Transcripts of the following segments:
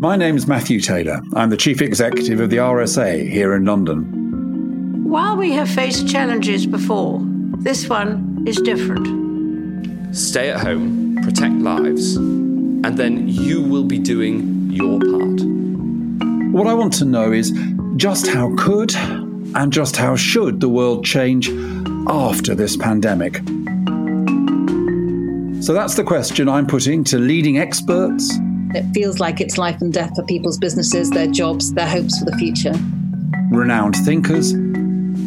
My name's Matthew Taylor. I'm the Chief Executive of the RSA here in London. While we have faced challenges before, this one is different. Stay at home, protect lives, and then you will be doing your part. What I want to know is just how could and just how should the world change after this pandemic? So that's the question I'm putting to leading experts. It feels like it's life and death for people's businesses, their jobs, their hopes for the future. Renowned thinkers.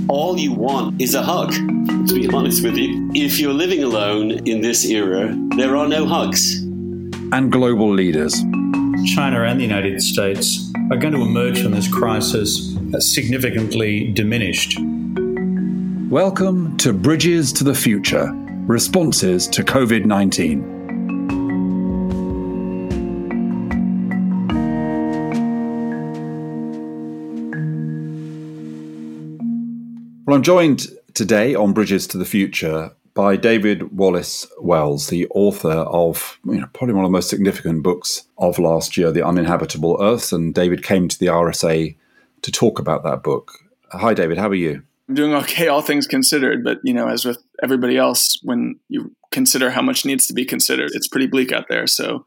All you want is a hug, to be honest with you. If you're living alone in this era, there are no hugs. And global leaders. China and the United States are going to emerge from this crisis significantly diminished. Welcome to Bridges to the Future Responses to COVID 19. Well, I'm joined today on Bridges to the Future by David Wallace Wells, the author of you know, probably one of the most significant books of last year, The Uninhabitable Earth. And David came to the RSA to talk about that book. Hi, David. How are you? I'm doing okay, all things considered. But you know, as with everybody else, when you consider how much needs to be considered, it's pretty bleak out there. So,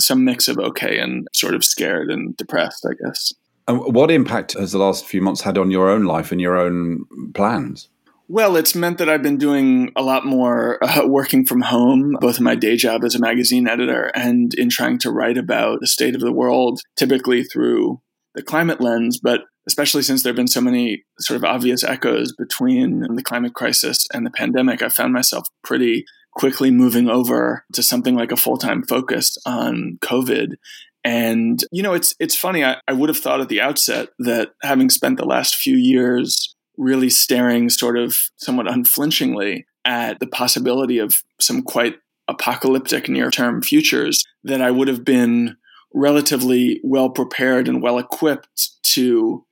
some mix of okay and sort of scared and depressed, I guess. And what impact has the last few months had on your own life and your own plans? Well, it's meant that I've been doing a lot more uh, working from home, both in my day job as a magazine editor and in trying to write about the state of the world, typically through the climate lens, but especially since there have been so many sort of obvious echoes between the climate crisis and the pandemic, I found myself pretty quickly moving over to something like a full time focus on COVID. And, you know, it's, it's funny. I, I would have thought at the outset that having spent the last few years really staring sort of somewhat unflinchingly at the possibility of some quite apocalyptic near term futures, that I would have been relatively well prepared and well equipped to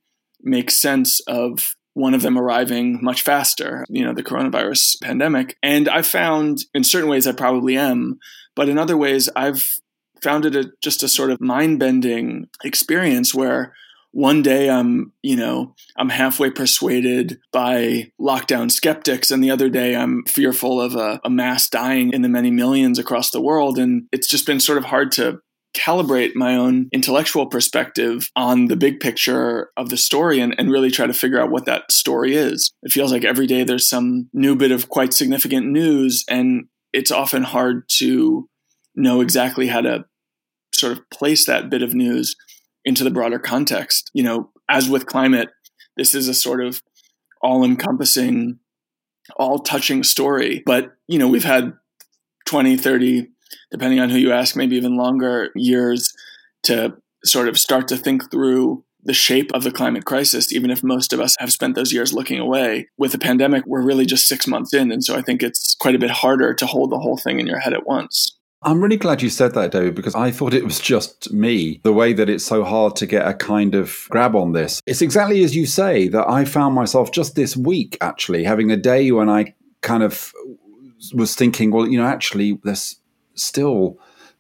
make sense of one of them arriving much faster, you know, the coronavirus pandemic. And I found in certain ways I probably am, but in other ways I've found it a, just a sort of mind bending experience where one day I'm, you know, I'm halfway persuaded by lockdown skeptics, and the other day I'm fearful of a, a mass dying in the many millions across the world. And it's just been sort of hard to calibrate my own intellectual perspective on the big picture of the story and, and really try to figure out what that story is. It feels like every day there's some new bit of quite significant news, and it's often hard to know exactly how to sort of place that bit of news into the broader context. You know, as with climate, this is a sort of all encompassing, all touching story. But, you know, we've had 20, 30, depending on who you ask, maybe even longer years to sort of start to think through the shape of the climate crisis, even if most of us have spent those years looking away. With the pandemic, we're really just six months in. And so I think it's quite a bit harder to hold the whole thing in your head at once. I'm really glad you said that, David, because I thought it was just me, the way that it's so hard to get a kind of grab on this. It's exactly as you say that I found myself just this week actually having a day when I kind of was thinking, well, you know, actually, there's still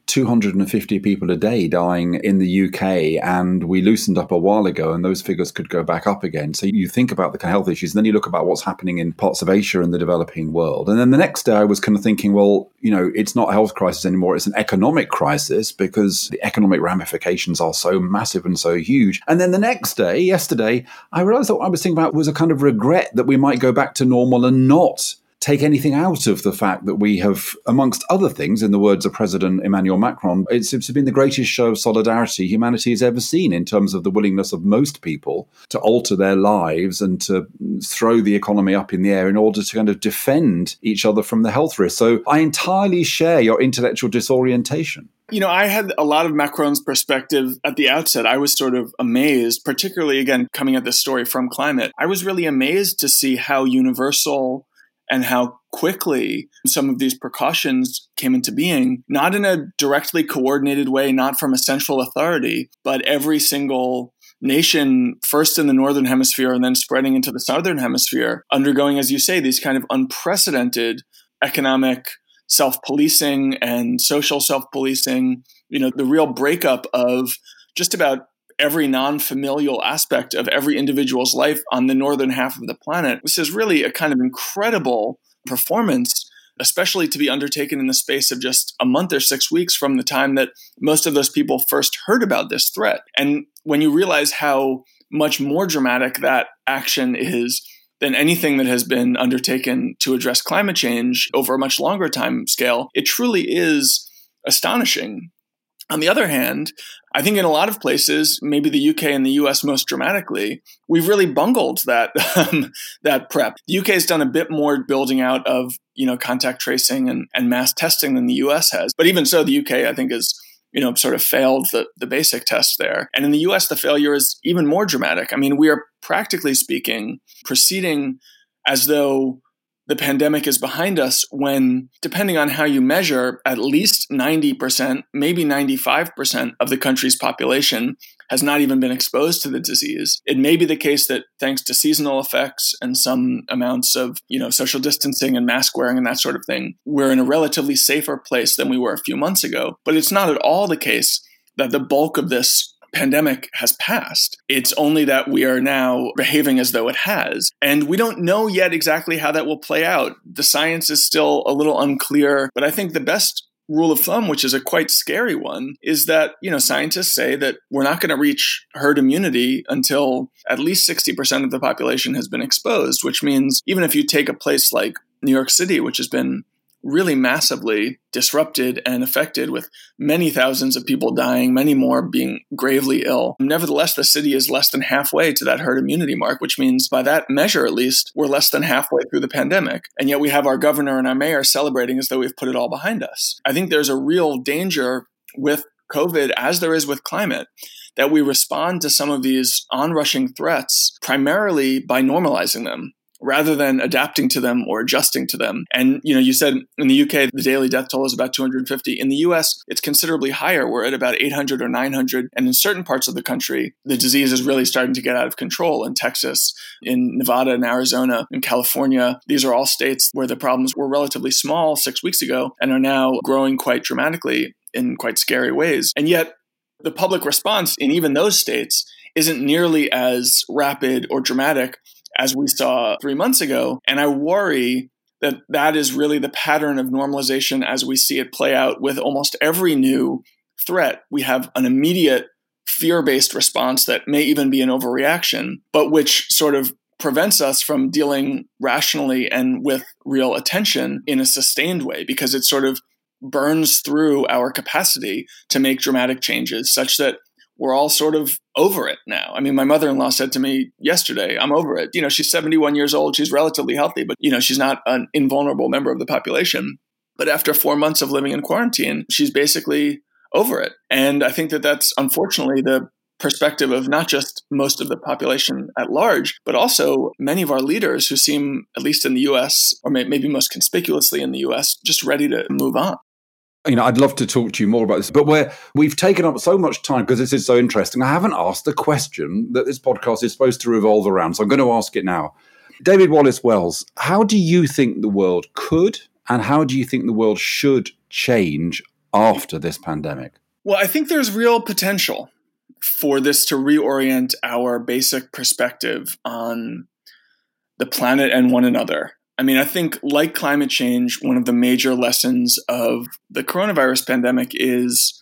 250 people a day dying in the UK, and we loosened up a while ago, and those figures could go back up again. So you think about the health issues, and then you look about what's happening in parts of Asia and the developing world. And then the next day, I was kind of thinking, well, you know, it's not a health crisis anymore; it's an economic crisis because the economic ramifications are so massive and so huge. And then the next day, yesterday, I realized that what I was thinking about was a kind of regret that we might go back to normal and not take anything out of the fact that we have, amongst other things, in the words of President Emmanuel Macron, it seems to have been the greatest show of solidarity humanity has ever seen in terms of the willingness of most people to alter their lives and to throw the economy up in the air in order to kind of defend each other from the health risk. So I entirely share your intellectual disorientation. You know, I had a lot of Macron's perspective at the outset. I was sort of amazed, particularly again, coming at this story from climate. I was really amazed to see how universal and how quickly some of these precautions came into being, not in a directly coordinated way, not from a central authority, but every single nation, first in the northern hemisphere and then spreading into the southern hemisphere, undergoing, as you say, these kind of unprecedented economic, self policing and social self policing, you know, the real breakup of just about every non familial aspect of every individual's life on the northern half of the planet. This is really a kind of incredible performance, especially to be undertaken in the space of just a month or six weeks from the time that most of those people first heard about this threat. And when you realize how much more dramatic that action is than anything that has been undertaken to address climate change over a much longer time scale, it truly is astonishing. On the other hand, I think in a lot of places, maybe the UK and the US most dramatically, we've really bungled that um, that prep. The UK has done a bit more building out of you know contact tracing and, and mass testing than the US has. But even so, the UK I think is you know sort of failed the, the basic test there. And in the US, the failure is even more dramatic. I mean, we are practically speaking proceeding as though the pandemic is behind us when, depending on how you measure, at least 90%, maybe 95% of the country's population has not even been exposed to the disease. It may be the case that thanks to seasonal effects and some amounts of, you know, social distancing and mask wearing and that sort of thing, we're in a relatively safer place than we were a few months ago. But it's not at all the case that the bulk of this pandemic has passed. It's only that we are now behaving as though it has. And we don't know yet exactly how that will play out. The science is still a little unclear, but I think the best rule of thumb, which is a quite scary one, is that, you know, scientists say that we're not going to reach herd immunity until at least 60% of the population has been exposed, which means even if you take a place like New York City, which has been really massively disrupted and affected, with many thousands of people dying, many more being gravely ill. Nevertheless, the city is less than halfway to that herd immunity mark, which means by that measure, at least, we're less than halfway through the pandemic. And yet we have our governor and our mayor celebrating as though we've put it all behind us. I think there's a real danger with COVID, as there is with climate, that we respond to some of these onrushing threats primarily by normalizing them rather than adapting to them or adjusting to them. And you know, you said in the UK the daily death toll is about 250. In the US, it's considerably higher. We're at about 800 or 900. And in certain parts of the country, the disease is really starting to get out of control. In Texas, in Nevada, in Arizona, in California, these are all states where the problems were relatively small six weeks ago and are now growing quite dramatically in quite scary ways. And yet, the public response in even those states isn't nearly as rapid or dramatic as we saw three months ago. And I worry that that is really the pattern of normalization as we see it play out with almost every new threat. We have an immediate fear based response that may even be an overreaction, but which sort of prevents us from dealing rationally and with real attention in a sustained way because it sort of burns through our capacity to make dramatic changes such that we're all sort of over it now. I mean, my mother in law said to me yesterday, I'm over it. You know, she's 71 years old. She's relatively healthy, but, you know, she's not an invulnerable member of the population. But after four months of living in quarantine, she's basically over it. And I think that that's unfortunately the perspective of not just most of the population at large, but also many of our leaders who seem, at least in the US, or maybe most conspicuously in the US, just ready to move on you know, I'd love to talk to you more about this, but where we've taken up so much time because this is so interesting. I haven't asked the question that this podcast is supposed to revolve around, so I'm going to ask it now. David Wallace Wells, how do you think the world could and how do you think the world should change after this pandemic? Well, I think there's real potential for this to reorient our basic perspective on the planet and one another. I mean, I think, like climate change, one of the major lessons of the coronavirus pandemic is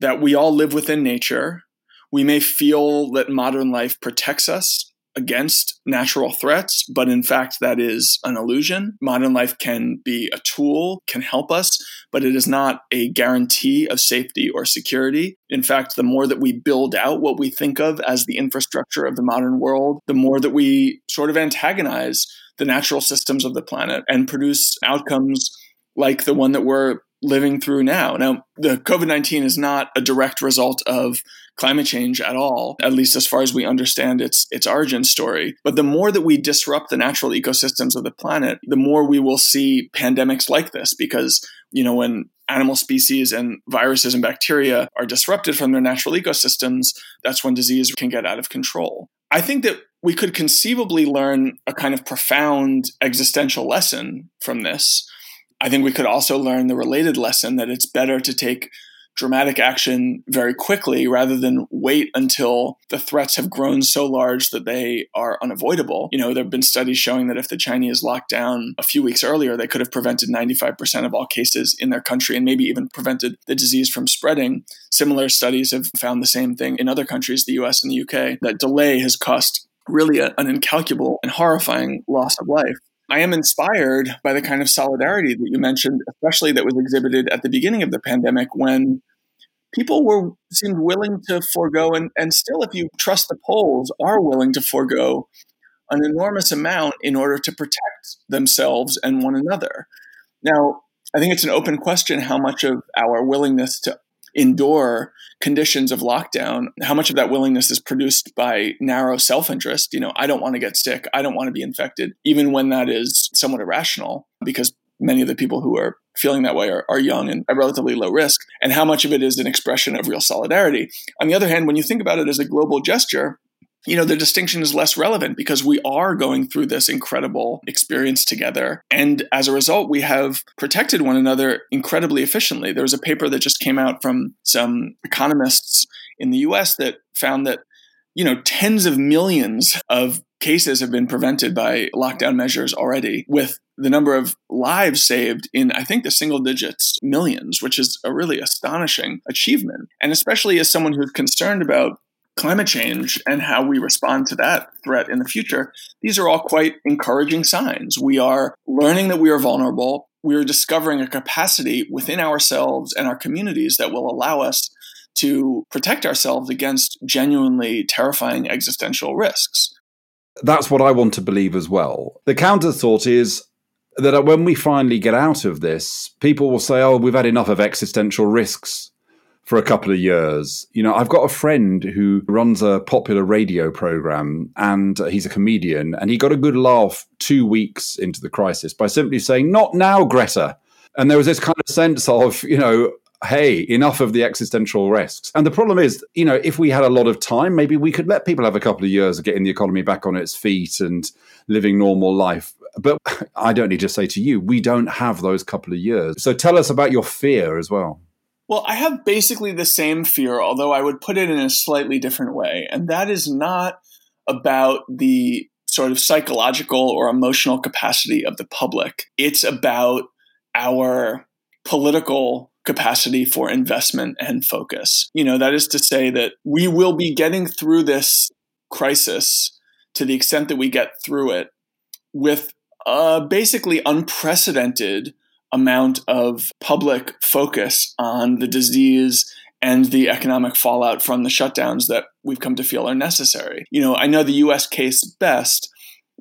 that we all live within nature. We may feel that modern life protects us against natural threats, but in fact, that is an illusion. Modern life can be a tool, can help us, but it is not a guarantee of safety or security. In fact, the more that we build out what we think of as the infrastructure of the modern world, the more that we sort of antagonize the natural systems of the planet and produce outcomes like the one that we're living through now. Now, the COVID 19 is not a direct result of climate change at all, at least as far as we understand its, its origin story. But the more that we disrupt the natural ecosystems of the planet, the more we will see pandemics like this because, you know, when animal species and viruses and bacteria are disrupted from their natural ecosystems, that's when disease can get out of control. I think that we could conceivably learn a kind of profound existential lesson from this, I think we could also learn the related lesson that it's better to take dramatic action very quickly rather than wait until the threats have grown so large that they are unavoidable. You know, there have been studies showing that if the Chinese locked down a few weeks earlier, they could have prevented 95% of all cases in their country and maybe even prevented the disease from spreading. Similar studies have found the same thing in other countries, the US and the UK, that delay has cost really a, an incalculable and horrifying loss of life. I am inspired by the kind of solidarity that you mentioned, especially that was exhibited at the beginning of the pandemic when people were seemed willing to forego and, and still if you trust the polls are willing to forego an enormous amount in order to protect themselves and one another. Now, I think it's an open question how much of our willingness to endure conditions of lockdown, how much of that willingness is produced by narrow self interest. You know, I don't want to get sick. I don't want to be infected, even when that is somewhat irrational, because many of the people who are feeling that way are, are young and at relatively low risk, and how much of it is an expression of real solidarity. On the other hand, when you think about it as a global gesture, you know, the distinction is less relevant because we are going through this incredible experience together. And as a result, we have protected one another incredibly efficiently. There was a paper that just came out from some economists in the US that found that, you know, tens of millions of cases have been prevented by lockdown measures already, with the number of lives saved in, I think, the single digits, millions, which is a really astonishing achievement. And especially as someone who's concerned about climate change and how we respond to that threat in the future, these are all quite encouraging signs. We are learning that we are vulnerable. We are discovering a capacity within ourselves and our communities that will allow us to protect ourselves against genuinely terrifying existential risks. That's what I want to believe as well. The counter thought is that when we finally get out of this, people will say, oh, we've had enough of existential risks for a couple of years. You know, I've got a friend who runs a popular radio program and uh, he's a comedian and he got a good laugh two weeks into the crisis by simply saying, Not now, Greta. And there was this kind of sense of, you know, hey, enough of the existential risks. And the problem is, you know, if we had a lot of time, maybe we could let people have a couple of years of getting the economy back on its feet and living normal life. But I don't need to say to you, we don't have those couple of years. So tell us about your fear as well. Well, I have basically the same fear, although I would put it in a slightly different way. And that is not about the sort of psychological or emotional capacity of the public. It's about our political capacity for investment and focus. You know, that is to say that we will be getting through this crisis to the extent that we get through it with a basically unprecedented amount of public focus on the disease and the economic fallout from the shutdowns that we've come to feel are necessary. You know, I know the US case best,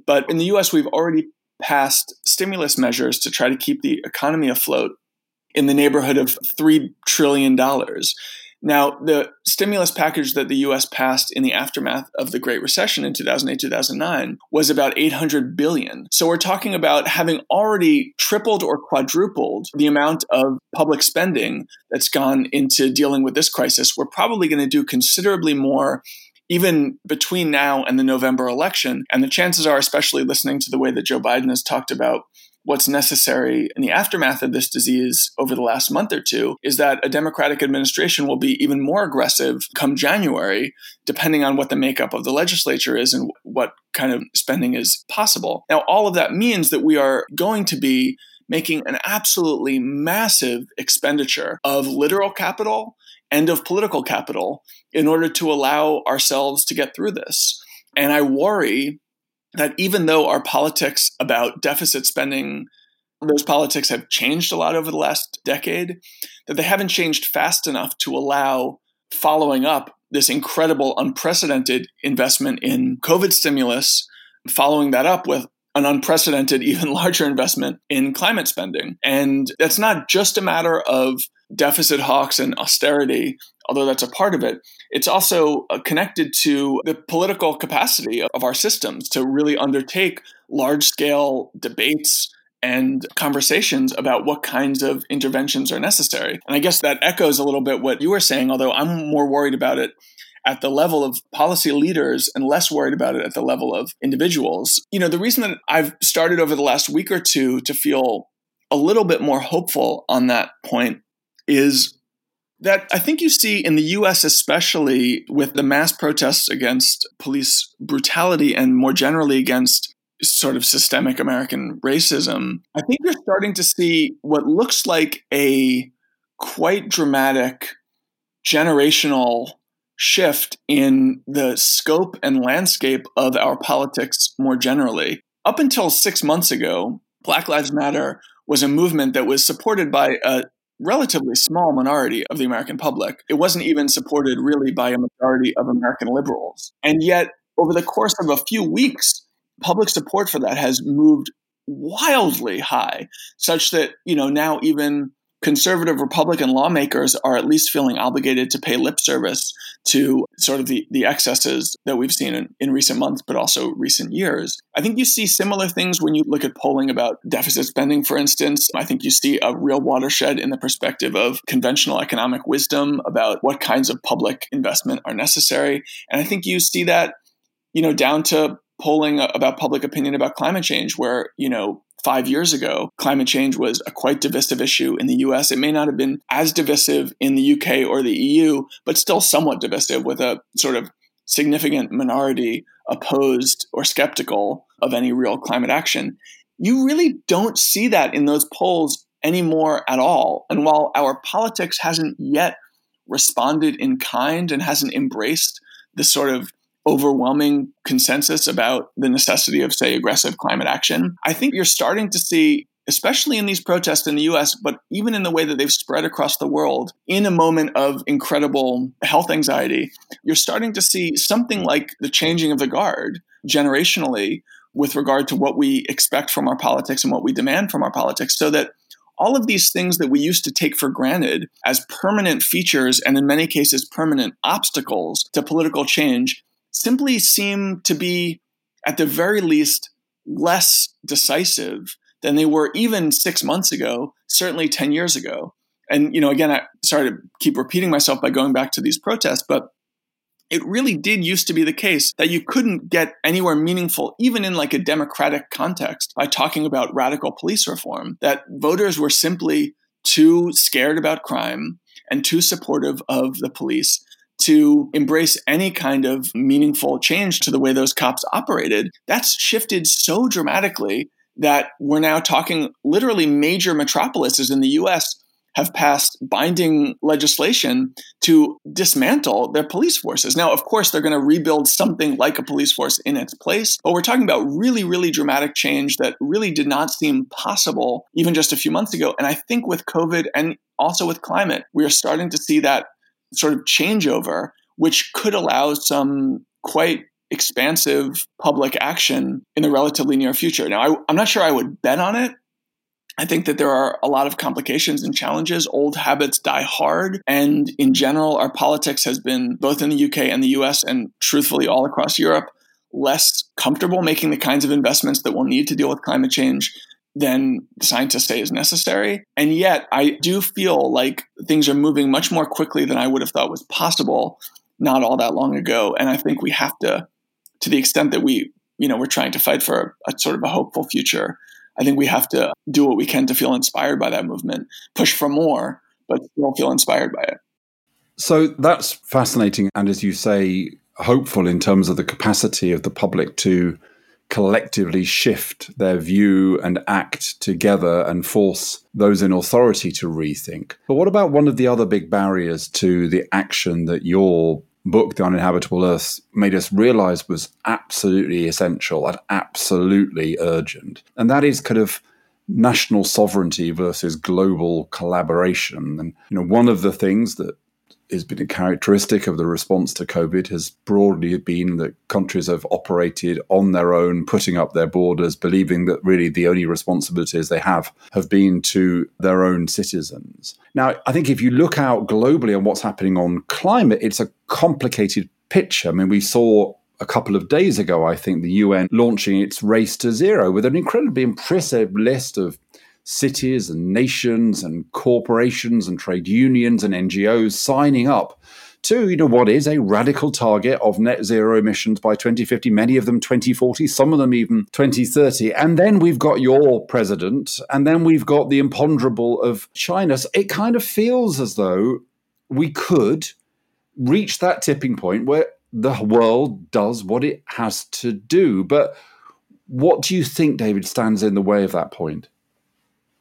but in the US, we've already passed stimulus measures to try to keep the economy afloat in the neighborhood of $3 trillion. Now, the stimulus package that the US passed in the aftermath of the Great Recession in 2008-2009 was about 800 billion. So we're talking about having already tripled or quadrupled the amount of public spending that's gone into dealing with this crisis. We're probably going to do considerably more even between now and the November election. And the chances are, especially listening to the way that Joe Biden has talked about what's necessary in the aftermath of this disease over the last month or two is that a Democratic administration will be even more aggressive come January, depending on what the makeup of the legislature is and what kind of spending is possible. Now, all of that means that we are going to be making an absolutely massive expenditure of literal capital and of political capital in order to allow ourselves to get through this. And I worry that even though our politics about deficit spending, those politics have changed a lot over the last decade, that they haven't changed fast enough to allow following up this incredible, unprecedented investment in COVID stimulus, following that up with an unprecedented, even larger investment in climate spending. And that's not just a matter of deficit hawks and austerity, although that's a part of it. It's also uh, connected to the political capacity of our systems to really undertake large scale debates and conversations about what kinds of interventions are necessary. And I guess that echoes a little bit what you were saying, although I'm more worried about it at the level of policy leaders and less worried about it at the level of individuals. You know, the reason that I've started over the last week or two to feel a little bit more hopeful on that point is that I think you see in the US, especially with the mass protests against police brutality and more generally against sort of systemic American racism, I think you're starting to see what looks like a quite dramatic generational shift in the scope and landscape of our politics more generally. Up until six months ago, Black Lives Matter was a movement that was supported by a relatively small minority of the American public. It wasn't even supported really by a majority of American liberals. And yet, over the course of a few weeks, public support for that has moved wildly high, such that, you know, now even conservative Republican lawmakers are at least feeling obligated to pay lip service to sort of the, the excesses that we've seen in, in recent months, but also recent years. I think you see similar things when you look at polling about deficit spending, for instance. I think you see a real watershed in the perspective of conventional economic wisdom about what kinds of public investment are necessary. And I think you see that, you know, down to polling about public opinion about climate change, where, you know, five years ago, climate change was a quite divisive issue in the US. It may not have been as divisive in the UK or the EU, but still somewhat divisive with a sort of significant minority opposed or skeptical of any real climate action. You really don't see that in those polls anymore at all. And while our politics hasn't yet responded in kind and hasn't embraced the sort of overwhelming consensus about the necessity of, say, aggressive climate action. I think you're starting to see, especially in these protests in the US, but even in the way that they've spread across the world, in a moment of incredible health anxiety, you're starting to see something like the changing of the guard generationally with regard to what we expect from our politics and what we demand from our politics so that all of these things that we used to take for granted as permanent features and in many cases permanent obstacles to political change simply seem to be, at the very least, less decisive than they were even six months ago, certainly 10 years ago. And, you know, again, I sorry to keep repeating myself by going back to these protests, but it really did used to be the case that you couldn't get anywhere meaningful, even in like a democratic context, by talking about radical police reform, that voters were simply too scared about crime and too supportive of the police to embrace any kind of meaningful change to the way those cops operated, that's shifted so dramatically that we're now talking literally major metropolises in the US have passed binding legislation to dismantle their police forces. Now, of course, they're going to rebuild something like a police force in its place, but we're talking about really, really dramatic change that really did not seem possible even just a few months ago. And I think with COVID and also with climate, we are starting to see that sort of changeover, which could allow some quite expansive public action in the relatively near future. Now, I, am not sure I would bet on it. I think that there are a lot of complications and challenges. Old habits die hard. And in general, our politics has been, both in the UK and the US, and truthfully all across Europe, less comfortable making the kinds of investments that we'll need to deal with climate change than scientists say is necessary. And yet, I do feel like things are moving much more quickly than I would have thought was possible not all that long ago. And I think we have to, to the extent that we, you know, we're trying to fight for a, a sort of a hopeful future. I think we have to do what we can to feel inspired by that movement, push for more, but still feel inspired by it. So that's fascinating. And as you say, hopeful in terms of the capacity of the public to collectively shift their view and act together and force those in authority to rethink. But what about one of the other big barriers to the action that your book, The Uninhabitable Earth, made us realize was absolutely essential and absolutely urgent? And that is kind of national sovereignty versus global collaboration. And you know, one of the things that has been a characteristic of the response to COVID has broadly been that countries have operated on their own, putting up their borders, believing that really the only responsibilities they have have been to their own citizens. Now, I think if you look out globally on what's happening on climate, it's a complicated picture. I mean, we saw a couple of days ago, I think, the UN launching its race to zero with an incredibly impressive list of cities and nations and corporations and trade unions and NGOs signing up to, you know, what is a radical target of net zero emissions by 2050, many of them 2040, some of them even 2030. And then we've got your president, and then we've got the imponderable of China. So it kind of feels as though we could reach that tipping point where the world does what it has to do. But what do you think, David, stands in the way of that point?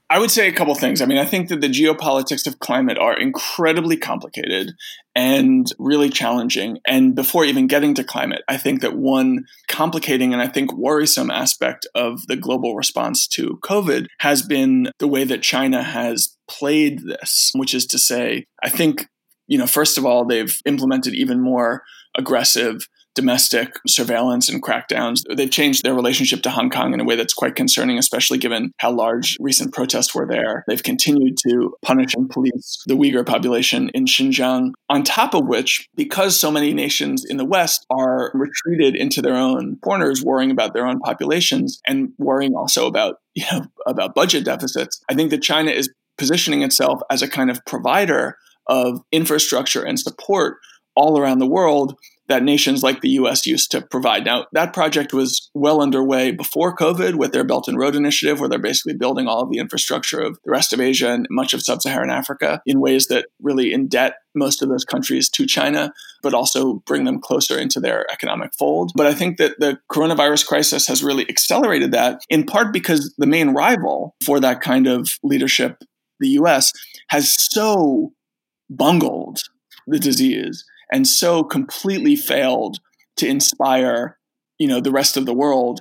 I would say a couple things. I mean, I think that the geopolitics of climate are incredibly complicated and really challenging. And before even getting to climate, I think that one complicating and I think worrisome aspect of the global response to COVID has been the way that China has played this, which is to say, I think, you know, first of all, they've implemented even more aggressive domestic surveillance and crackdowns. They've changed their relationship to Hong Kong in a way that's quite concerning, especially given how large recent protests were there. They've continued to punish and police the Uyghur population in Xinjiang. On top of which, because so many nations in the West are retreated into their own corners, worrying about their own populations and worrying also about, you know, about budget deficits, I think that China is positioning itself as a kind of provider of infrastructure and support all around the world that nations like the US used to provide. Now, that project was well underway before COVID with their Belt and Road Initiative, where they're basically building all of the infrastructure of the rest of Asia and much of sub Saharan Africa in ways that really indebt most of those countries to China, but also bring them closer into their economic fold. But I think that the coronavirus crisis has really accelerated that, in part because the main rival for that kind of leadership, the US, has so bungled the disease and so completely failed to inspire you know the rest of the world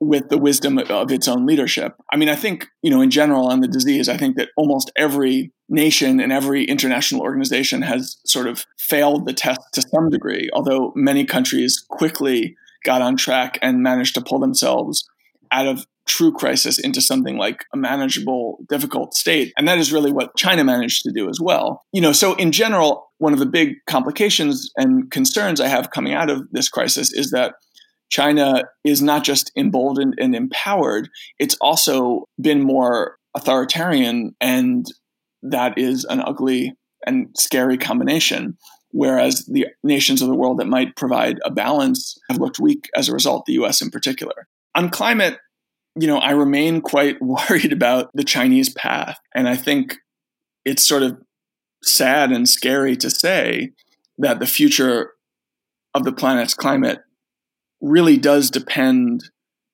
with the wisdom of its own leadership. I mean, I think, you know, in general on the disease, I think that almost every nation and every international organization has sort of failed the test to some degree, although many countries quickly got on track and managed to pull themselves out of true crisis into something like a manageable, difficult state. And that is really what China managed to do as well. You know, so in general, one of the big complications and concerns I have coming out of this crisis is that China is not just emboldened and empowered, it's also been more authoritarian. And that is an ugly and scary combination. Whereas the nations of the world that might provide a balance have looked weak as a result, the US in particular. On climate, you know, I remain quite worried about the Chinese path. And I think it's sort of sad and scary to say that the future of the planet's climate really does depend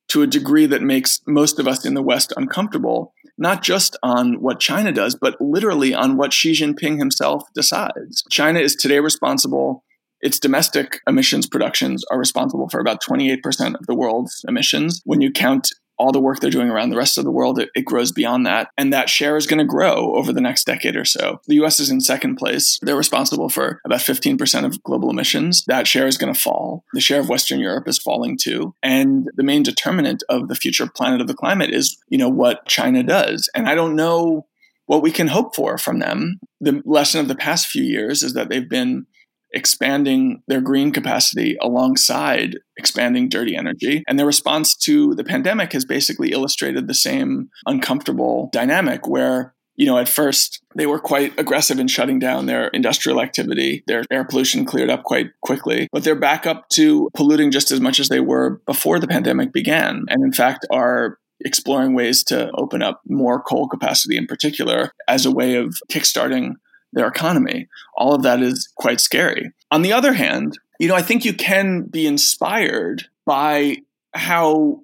to a degree that makes most of us in the West uncomfortable, not just on what China does, but literally on what Xi Jinping himself decides. China is today responsible its domestic emissions productions are responsible for about 28% of the world's emissions. When you count all the work they're doing around the rest of the world, it, it grows beyond that. And that share is going to grow over the next decade or so. The US is in second place. They're responsible for about 15% of global emissions. That share is going to fall. The share of Western Europe is falling too. And the main determinant of the future planet of the climate is, you know, what China does. And I don't know what we can hope for from them. The lesson of the past few years is that they've been expanding their green capacity alongside expanding dirty energy. And their response to the pandemic has basically illustrated the same uncomfortable dynamic where you know, at first they were quite aggressive in shutting down their industrial activity. Their air pollution cleared up quite quickly, but they're back up to polluting just as much as they were before the pandemic began. And in fact, are exploring ways to open up more coal capacity in particular as a way of kickstarting their economy. All of that is quite scary. On the other hand, you know, I think you can be inspired by how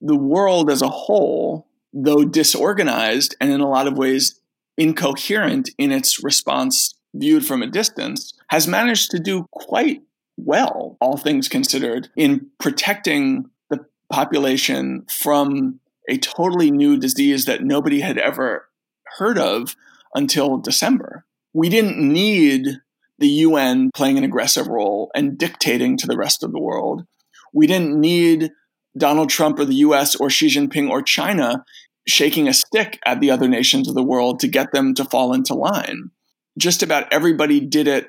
the world as a whole, though disorganized and in a lot of ways incoherent in its response viewed from a distance, has managed to do quite well, all things considered, in protecting the population from a totally new disease that nobody had ever heard of until December. We didn't need the UN playing an aggressive role and dictating to the rest of the world. We didn't need Donald Trump or the US or Xi Jinping or China shaking a stick at the other nations of the world to get them to fall into line. Just about everybody did it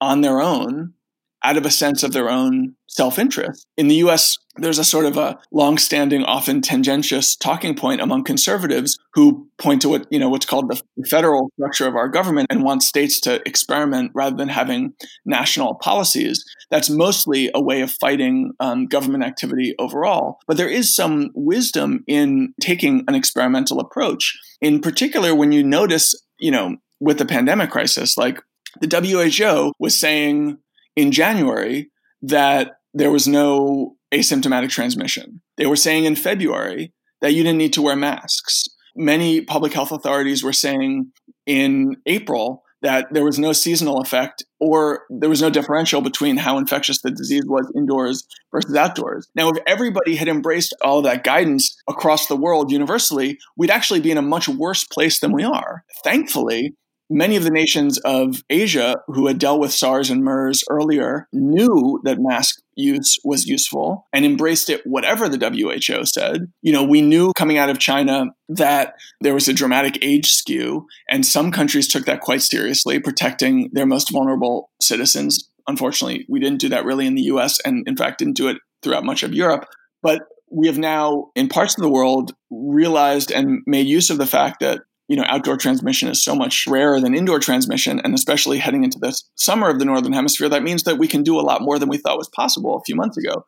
on their own out of a sense of their own self interest. In the US, there's a sort of a long-standing, often tendentious talking point among conservatives who point to what you know what's called the federal structure of our government and want states to experiment rather than having national policies. That's mostly a way of fighting um, government activity overall. But there is some wisdom in taking an experimental approach. In particular, when you notice, you know, with the pandemic crisis, like the WHO was saying in January that there was no asymptomatic transmission. They were saying in February that you didn't need to wear masks. Many public health authorities were saying in April that there was no seasonal effect or there was no differential between how infectious the disease was indoors versus outdoors. Now, if everybody had embraced all that guidance across the world universally, we'd actually be in a much worse place than we are. Thankfully, Many of the nations of Asia who had dealt with SARS and MERS earlier knew that mask use was useful and embraced it whatever the WHO said. You know, we knew coming out of China that there was a dramatic age skew, and some countries took that quite seriously, protecting their most vulnerable citizens. Unfortunately, we didn't do that really in the US, and in fact, didn't do it throughout much of Europe. But we have now, in parts of the world, realized and made use of the fact that you know outdoor transmission is so much rarer than indoor transmission and especially heading into the summer of the northern hemisphere that means that we can do a lot more than we thought was possible a few months ago.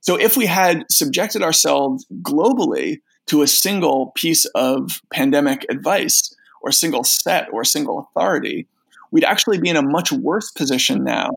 So if we had subjected ourselves globally to a single piece of pandemic advice or a single set or a single authority we'd actually be in a much worse position now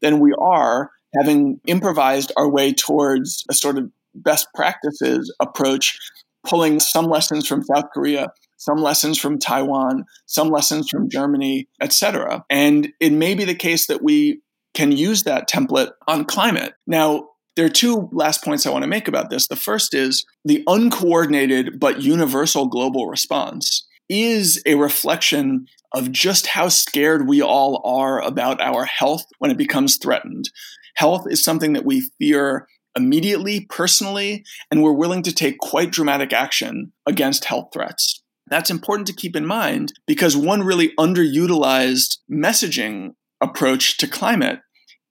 than we are having improvised our way towards a sort of best practices approach pulling some lessons from south korea some lessons from Taiwan, some lessons from Germany, etc. And it may be the case that we can use that template on climate. Now, there are two last points I want to make about this. The first is the uncoordinated but universal global response is a reflection of just how scared we all are about our health when it becomes threatened. Health is something that we fear immediately, personally, and we're willing to take quite dramatic action against health threats. That's important to keep in mind because one really underutilized messaging approach to climate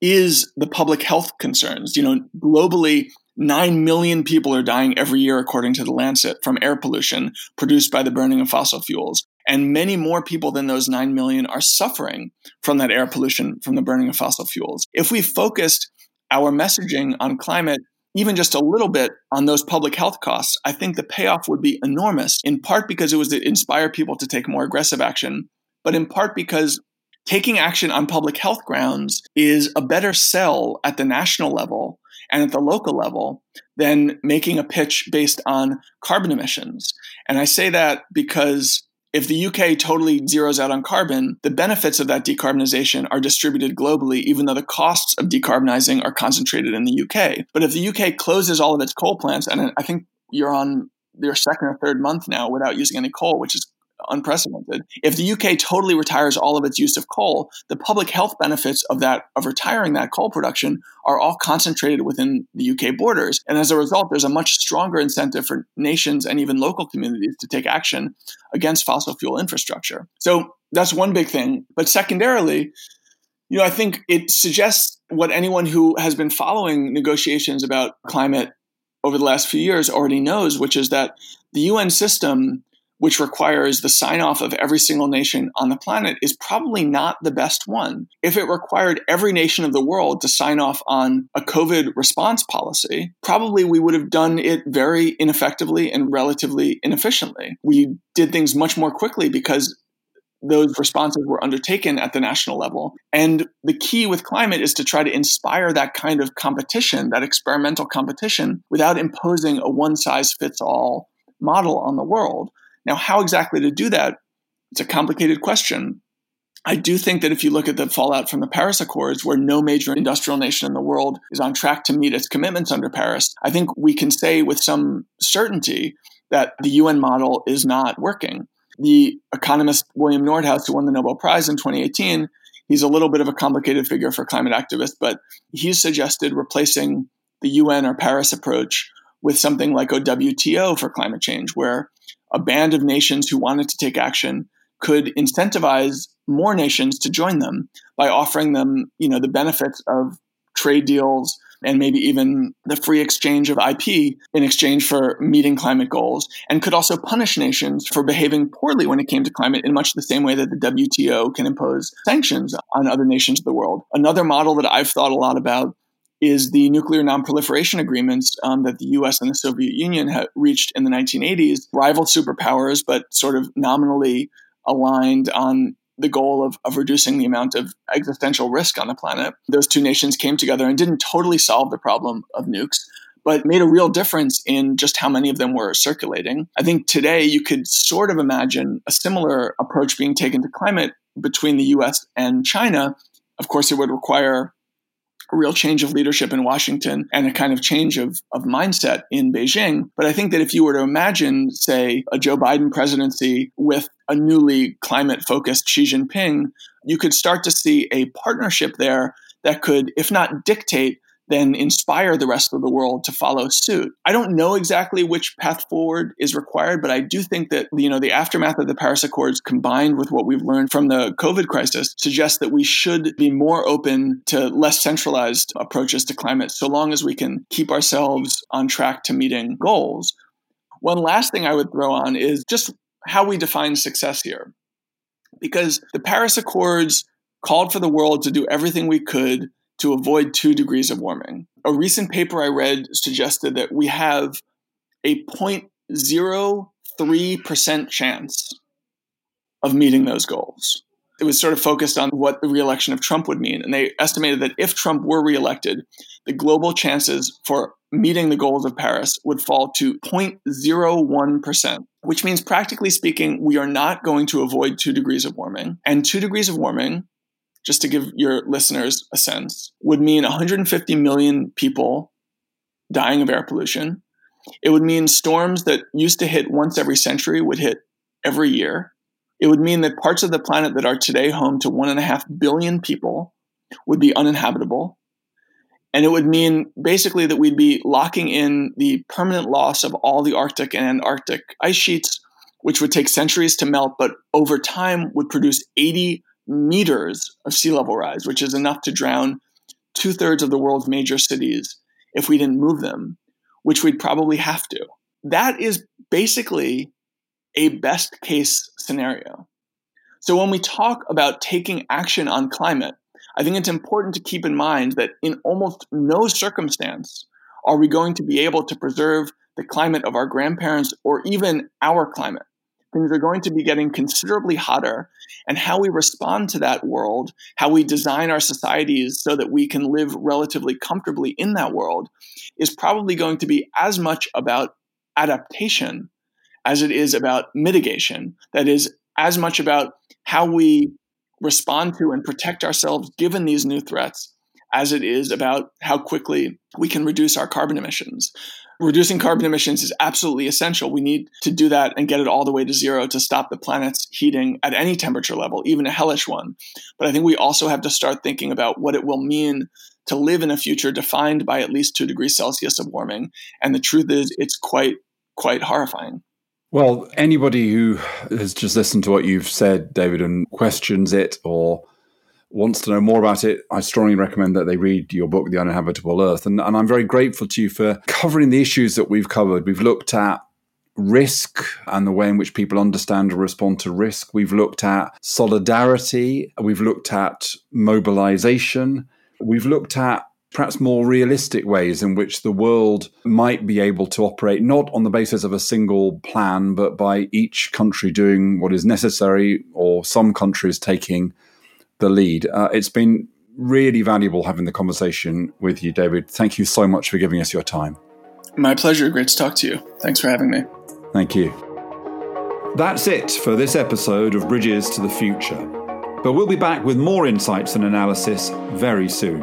is the public health concerns. You know, globally, 9 million people are dying every year, according to the Lancet, from air pollution produced by the burning of fossil fuels. And many more people than those 9 million are suffering from that air pollution from the burning of fossil fuels. If we focused our messaging on climate even just a little bit on those public health costs, I think the payoff would be enormous, in part because it was to inspire people to take more aggressive action, but in part because taking action on public health grounds is a better sell at the national level and at the local level than making a pitch based on carbon emissions. And I say that because if the UK totally zeroes out on carbon, the benefits of that decarbonization are distributed globally, even though the costs of decarbonizing are concentrated in the UK. But if the UK closes all of its coal plants, and I think you're on your second or third month now without using any coal, which is unprecedented. If the UK totally retires all of its use of coal, the public health benefits of that of retiring that coal production are all concentrated within the UK borders. And as a result, there's a much stronger incentive for nations and even local communities to take action against fossil fuel infrastructure. So that's one big thing. But secondarily, you know, I think it suggests what anyone who has been following negotiations about climate over the last few years already knows, which is that the UN system which requires the sign off of every single nation on the planet, is probably not the best one. If it required every nation of the world to sign off on a COVID response policy, probably we would have done it very ineffectively and relatively inefficiently. We did things much more quickly because those responses were undertaken at the national level. And the key with climate is to try to inspire that kind of competition, that experimental competition, without imposing a one size fits all model on the world. Now, how exactly to do that? It's a complicated question. I do think that if you look at the fallout from the Paris Accords, where no major industrial nation in the world is on track to meet its commitments under Paris, I think we can say with some certainty that the UN model is not working. The economist William Nordhaus, who won the Nobel Prize in 2018, he's a little bit of a complicated figure for climate activists, but he's suggested replacing the UN or Paris approach with something like a WTO for climate change, where a band of nations who wanted to take action could incentivize more nations to join them by offering them, you know, the benefits of trade deals, and maybe even the free exchange of IP in exchange for meeting climate goals, and could also punish nations for behaving poorly when it came to climate in much the same way that the WTO can impose sanctions on other nations of the world. Another model that I've thought a lot about is the nuclear nonproliferation agreements um, that the US and the Soviet Union had reached in the 1980s, rival superpowers, but sort of nominally aligned on the goal of, of reducing the amount of existential risk on the planet. Those two nations came together and didn't totally solve the problem of nukes, but made a real difference in just how many of them were circulating. I think today you could sort of imagine a similar approach being taken to climate between the US and China. Of course, it would require a real change of leadership in Washington and a kind of change of, of mindset in Beijing. But I think that if you were to imagine, say, a Joe Biden presidency with a newly climate focused Xi Jinping, you could start to see a partnership there that could, if not dictate, then inspire the rest of the world to follow suit. I don't know exactly which path forward is required, but I do think that you know the aftermath of the Paris Accords combined with what we've learned from the COVID crisis suggests that we should be more open to less centralized approaches to climate so long as we can keep ourselves on track to meeting goals. One last thing I would throw on is just how we define success here. Because the Paris Accords called for the world to do everything we could to avoid two degrees of warming. A recent paper I read suggested that we have a 0.03% chance of meeting those goals. It was sort of focused on what the reelection of Trump would mean. And they estimated that if Trump were reelected, the global chances for meeting the goals of Paris would fall to 0.01%, which means practically speaking, we are not going to avoid two degrees of warming. And two degrees of warming just to give your listeners a sense, would mean 150 million people dying of air pollution. It would mean storms that used to hit once every century would hit every year. It would mean that parts of the planet that are today home to one and a half billion people would be uninhabitable. And it would mean basically that we'd be locking in the permanent loss of all the Arctic and Antarctic ice sheets, which would take centuries to melt, but over time would produce 80 meters of sea level rise, which is enough to drown two thirds of the world's major cities if we didn't move them, which we'd probably have to. That is basically a best case scenario. So when we talk about taking action on climate, I think it's important to keep in mind that in almost no circumstance are we going to be able to preserve the climate of our grandparents or even our climate things are going to be getting considerably hotter. And how we respond to that world, how we design our societies so that we can live relatively comfortably in that world, is probably going to be as much about adaptation as it is about mitigation. That is, as much about how we respond to and protect ourselves given these new threats as it is about how quickly we can reduce our carbon emissions reducing carbon emissions is absolutely essential. We need to do that and get it all the way to zero to stop the planet's heating at any temperature level, even a hellish one. But I think we also have to start thinking about what it will mean to live in a future defined by at least two degrees Celsius of warming. And the truth is, it's quite, quite horrifying. Well, anybody who has just listened to what you've said, David, and questions it or wants to know more about it, I strongly recommend that they read your book, The Uninhabitable Earth. And, and I'm very grateful to you for covering the issues that we've covered. We've looked at risk and the way in which people understand and respond to risk. We've looked at solidarity. We've looked at mobilization. We've looked at perhaps more realistic ways in which the world might be able to operate not on the basis of a single plan, but by each country doing what is necessary or some countries taking the lead. Uh, it's been really valuable having the conversation with you, David. Thank you so much for giving us your time. My pleasure. Great to talk to you. Thanks for having me. Thank you. That's it for this episode of Bridges to the Future. But we'll be back with more insights and analysis very soon.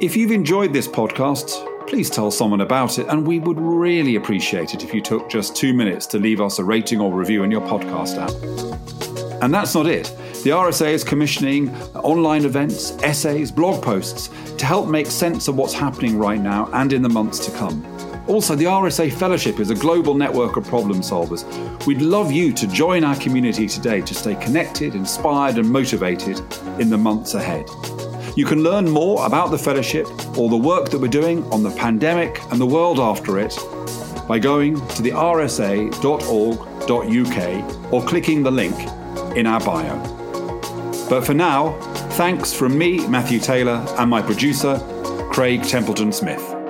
If you've enjoyed this podcast, please tell someone about it, and we would really appreciate it if you took just two minutes to leave us a rating or review in your podcast app. And that's not it. The RSA is commissioning online events, essays, blog posts to help make sense of what's happening right now and in the months to come. Also, the RSA Fellowship is a global network of problem solvers. We'd love you to join our community today to stay connected, inspired, and motivated in the months ahead. You can learn more about the fellowship or the work that we're doing on the pandemic and the world after it by going to the rsa.org.uk or clicking the link in our bio. But for now, thanks from me, Matthew Taylor, and my producer, Craig Templeton Smith.